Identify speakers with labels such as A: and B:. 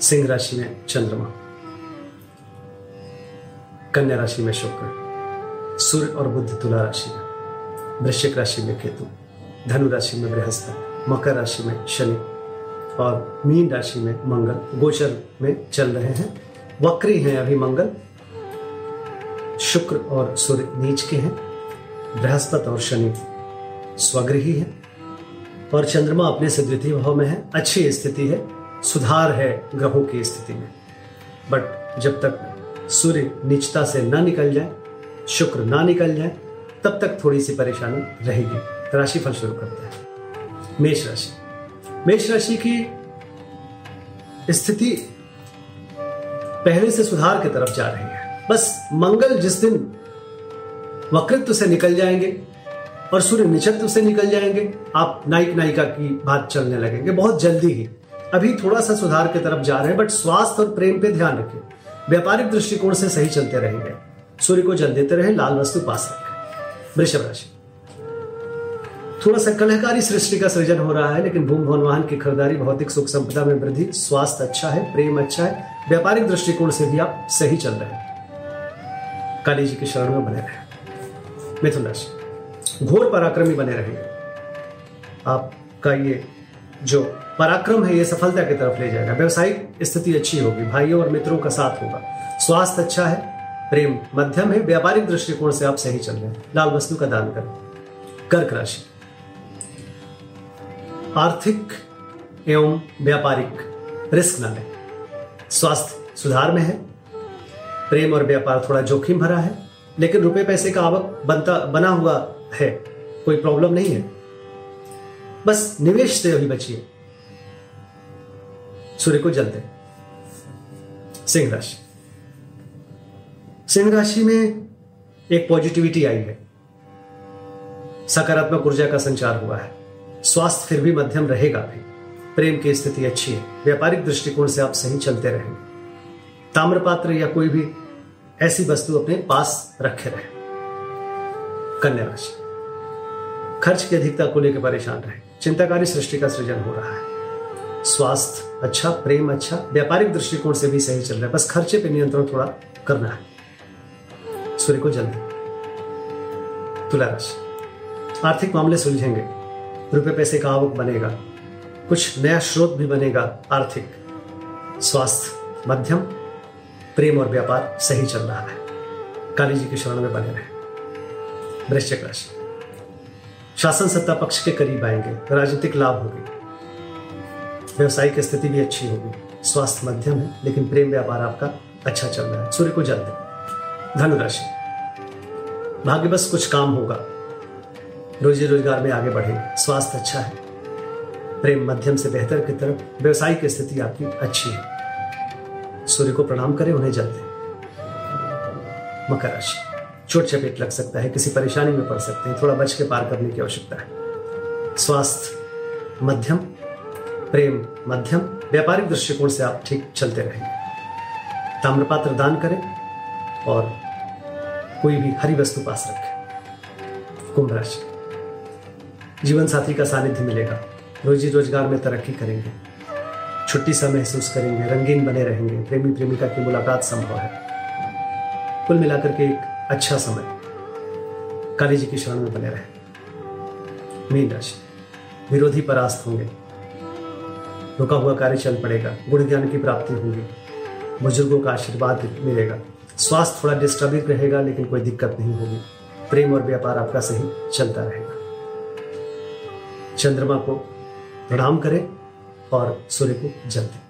A: सिंह राशि में चंद्रमा, कन्या राशि में शुक्र, सूर्य और बुद्ध तुला राशि में, वृश्चिक राशि में केतु, धनु राशि में बृहस्पति, मकर राशि में शनि और मीन राशि में मंगल, गोचर में चल रहे हैं, वक्री हैं अभी मंगल, शुक्र और सूर्य नीच के हैं, बृहस्पति और शनि स्वगृही है और चंद्रमा अपने से द्वितीय भाव में है, अच्छी स्थिति है। सुधार है ग्रहों की स्थिति में। बट जब तक सूर्य निचता से ना निकल जाए, शुक्र ना निकल जाए, तब तक थोड़ी सी परेशानी रहेगी। राशिफल शुरू करते हैं। मेष राशि। मेष राशि की स्थिति पहले से सुधार की तरफ़ जा रही है। बस मंगल जिस दिन वकृत्व से निकल जाएँगे और सूर्य निचत्व से निकल जाएँगे, आप नायक नायिका की बात चलने लगेंगे। बहुत जल्दी ही अभी थोड़ा सा सुधार की तरफ़ जा रहे हैं बट स्वास्थ्य और प्रेम पे ध्यान रखिए व्यापारिक दृष्टिकोण से सही चलते रहेंगे सूर्य को जल देते रहे, लाल वस्तु पास रखें। वृषभ राशि। थोड़ा सा कलहकारी सृष्टि का सृजन हो रहा है, लेकिन भूम भवन वाहन की खरीदारी भौतिक सुख संपदा में वृद्धि, स्वास्थ्य अच्छा है, प्रेम अच्छा है। व्यापारिक दृष्टिकोण से भी आप सही चल रहे हैं। काली जी के शरण में बने रहे। मिथुन राशि। घोर पराक्रमी बने रहेंगे आपका ये जो पराक्रम है, ये सफलता की तरफ़ ले जाएगा। व्यवसायिक स्थिति अच्छी होगी, भाइयों और मित्रों का साथ होगा। स्वास्थ्य अच्छा है, प्रेम मध्यम है, व्यापारिक दृष्टिकोण से आप सही चल रहे हैं। लाल वस्तु का दान करें। कर्क राशि। आर्थिक एवं व्यापारिक रिस्क न लें। स्वास्थ्य सुधार में है, प्रेम और व्यापार थोड़ा जोखिम भरा है, लेकिन रुपए पैसे का आवक बनता, बना हुआ है। कोई प्रॉब्लम नहीं है। बस निवेश से अभी बचिए। सूर्य को जलते सिंह राशि। सिंह राशि में एक पॉजिटिविटी आई है। सकारात्मक ऊर्जा का संचार हुआ है। स्वास्थ्य फिर भी मध्यम रहेगा भी। प्रेम की स्थिति अच्छी है। व्यापारिक दृष्टिकोण से आप सही चलते रहेंगे। ताम्रपात्र या कोई भी ऐसी वस्तु अपने पास रखे रहे। कन्या राशि। खर्च की अधिकता को लेकर परेशान रहे। चिंताकारी सृष्टि का सृजन हो रहा है। स्वास्थ्य अच्छा प्रेम अच्छा व्यापारिक दृष्टिकोण से भी सही चल रहा है। बस खर्चे पे नियंत्रण थोड़ा करना है। सूर्य को जल्दी तुला राशि आर्थिक मामले सुलझेंगे। रुपए, पैसे का आवक बनेगा। कुछ नया स्रोत भी बनेगा आर्थिक। स्वास्थ्य, मध्यम, प्रेम और व्यापार सही चल रहा है। काली जी के शरण में बने रहे। वृश्चिक राशि। शासन सत्ता पक्ष के करीब आएँगे राजनीतिक लाभ होगी। व्यवसायिक स्थिति भी अच्छी होगी। स्वास्थ्य मध्यम है, लेकिन प्रेम व्यापार आपका अच्छा चल रहा है। सूर्य को जल दे। धनुराशि भाग्य बस कुछ काम होगा। रोजी रोज़गार में आगे बढ़े। स्वास्थ्य अच्छा है। प्रेम मध्यम से बेहतर की तरफ़ व्यवसायिक स्थिति आपकी अच्छी है। सूर्य को प्रणाम करें, उन्हें जल दें। मकर राशि। चोट चपेट लग सकता है, किसी परेशानी में पड़ सकते हैं, थोड़ा बच के पार करने की आवश्यकता है। स्वास्थ्य मध्यम, प्रेम मध्यम, व्यापारिक दृष्टिकोण से आप ठीक चलते रहेंगे ताम्रपात्र दान करें और कोई भी हरी वस्तु पास रखें। कुंभ राशि। जीवन साथी का सानिध्य मिलेगा। रोजी रोज़गार में तरक्की करेंगे। छुट्टी सा महसूस करेंगे, रंगीन बने रहेंगे। प्रेमी प्रेमिका की मुलाकात संभव है। कुल मिलाकर के एक अच्छा समय। काली जी की शरण में बने रहे। मीन राशि। विरोधी परास्त होंगे। रुका हुआ कार्य चल पड़ेगा। गुण ज्ञान की प्राप्ति होगी। बुज़ुर्गों का आशीर्वाद मिलेगा। स्वास्थ्य थोड़ा डिस्टर्बिंग रहेगा, लेकिन कोई दिक्कत नहीं होगी। प्रेम और व्यापार आपका सही चलता रहेगा। चंद्रमा को प्रणाम करें और सूर्य को जल दें।